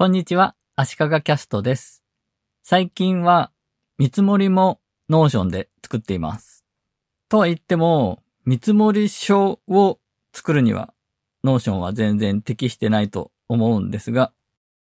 こんにちは、足利キャストです。最近は見積もりも Notion で作っています。とは言っても、見積もり書を作るには Notion は全然適してないと思うんですが、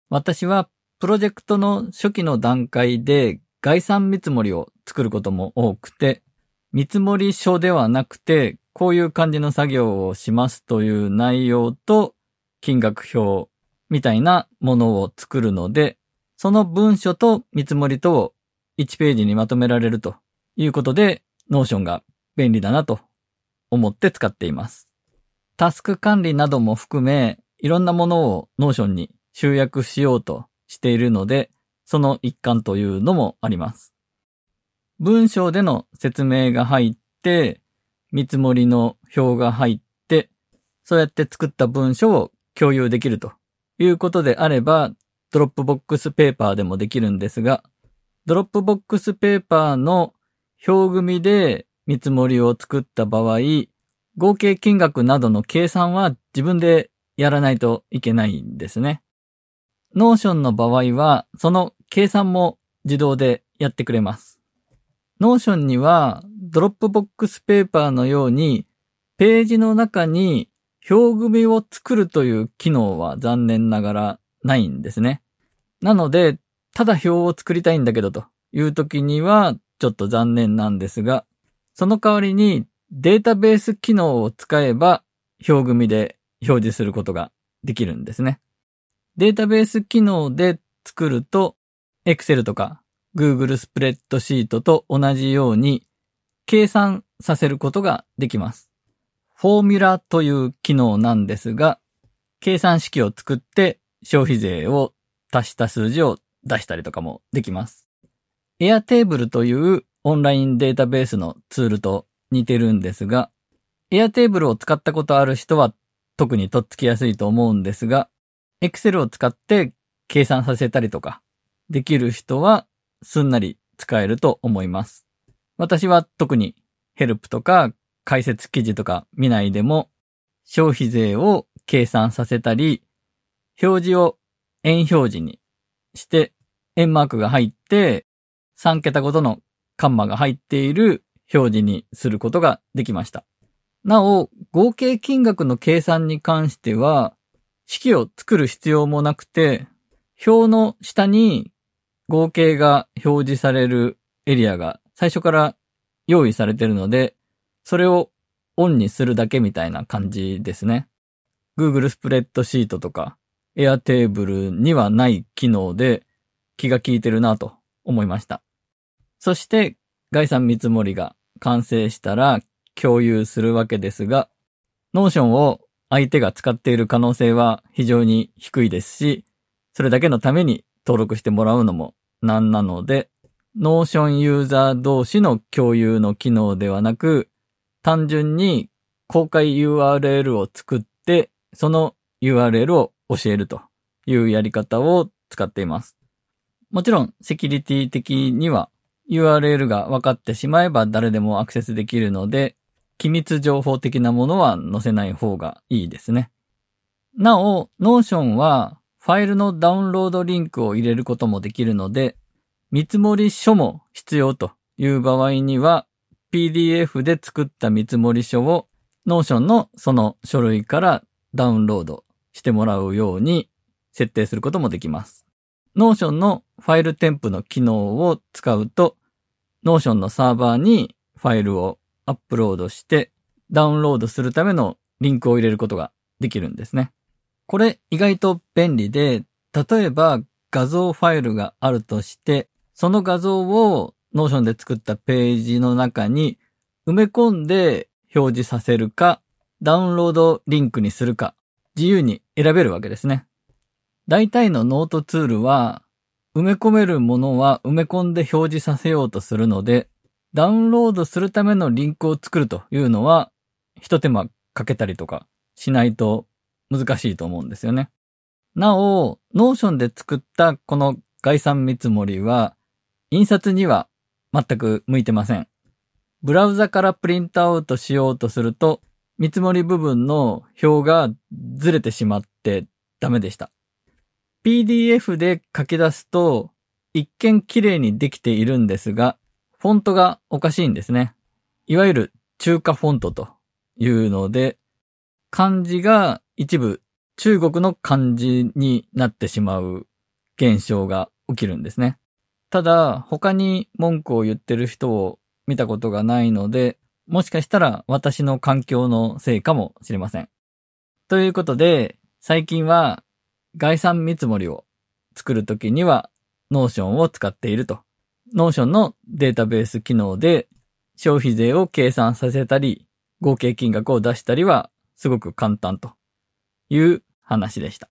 私はプロジェクトの初期の段階で概算見積もりを作ることも多くて、見積もり書ではなくて、こういう感じの作業をしますという内容と金額表みたいなものを作るので、その文書と見積もりとを1ページにまとめられるということで、 Notion が便利だなと思って使っています。タスク管理なども含め、いろんなものを Notion に集約しようとしているので、その一環というのもあります。文章での説明が入って、見積もりの表が入って、そうやって作った文書を共有できるということであれば、 Dropbox Paperでもできるんですが、ドロップボックスペーパーの表組で見積もりを作った場合、合計金額などの計算は自分でやらないといけないんですね。 Notionの場合は、その計算も自動でやってくれます。Notionには、ドロップボックスペーパーのように、ページの中に表組を作るという機能は残念ながらないんですね。なので、ただ表を作りたいんだけどという時にはちょっと残念なんですが、その代わりにデータベース機能を使えば表組で表示することができるんですね。データベース機能で作ると Excel とか Google スプレッドシートと同じように計算させることができます。フォーミュラという機能なんですが、計算式を作って消費税を足した数字を出したりとかもできます。Airtable というオンラインデータベースのツールと似てるんですが、Airtable を使ったことある人は特にとっつきやすいと思うんですが、Excel を使って計算させたりとかできる人はすんなり使えると思います。私は特にヘルプとか解説記事とか見ないでも消費税を計算させたり、表示を円表示にして円マークが入って3桁ごとのカンマが入っている表示にすることができました。なお、合計金額の計算に関しては、式を作る必要もなくて、表の下に合計が表示されるエリアが最初から用意されているので、それをオンにするだけみたいな感じですね。Google スプレッドシートとか Airtable にはない機能で気が利いてるなと思いました。そして概算見積もりが完成したら共有するわけですが、Notion を相手が使っている可能性は非常に低いですし、それだけのために登録してもらうのもなんなので、Notion ユーザー同士の共有の機能ではなく、単純に公開 URL を作って、その URL を教えるというやり方を使っています。もちろん、セキュリティ的には URL が分かってしまえば誰でもアクセスできるので、機密情報的なものは載せない方がいいですね。なお、Notion はファイルのダウンロードリンクを入れることもできるので、見積書も必要という場合には、PDF で作った見積書を Notion のその書類からダウンロードしてもらうように設定することもできます。Notion のファイル添付の機能を使うと、Notion のサーバーにファイルをアップロードしてダウンロードするためのリンクを入れることができるんですね。これ意外と便利で、例えば画像ファイルがあるとして、その画像を Notion で作ったページの中に埋め込んで表示させるか、ダウンロードリンクにするか、自由に選べるわけですね。大体のノートツールは、埋め込めるものは埋め込んで表示させようとするので、ダウンロードするためのリンクを作るというのは、一手間かけたりとかしないと難しいと思うんですよね。なお、 Notionで作ったこの概算見積もりは、印刷には全く向いてません。ブラウザからプリントアウトしようとすると、見積もり部分の表がずれてしまってダメでした。PDF で書き出すと、一見綺麗にできているんですが、フォントがおかしいんですね。いわゆる中華フォントというので、漢字が一部中国の漢字になってしまう現象が起きるんですね。ただ、他に文句を言ってる人を見たことがないので、もしかしたら私の環境のせいかもしれません。ということで、最近は概算見積もりを作るときには Notion を使っていると。Notion のデータベース機能で消費税を計算させたり、合計金額を出したりはすごく簡単という話でした。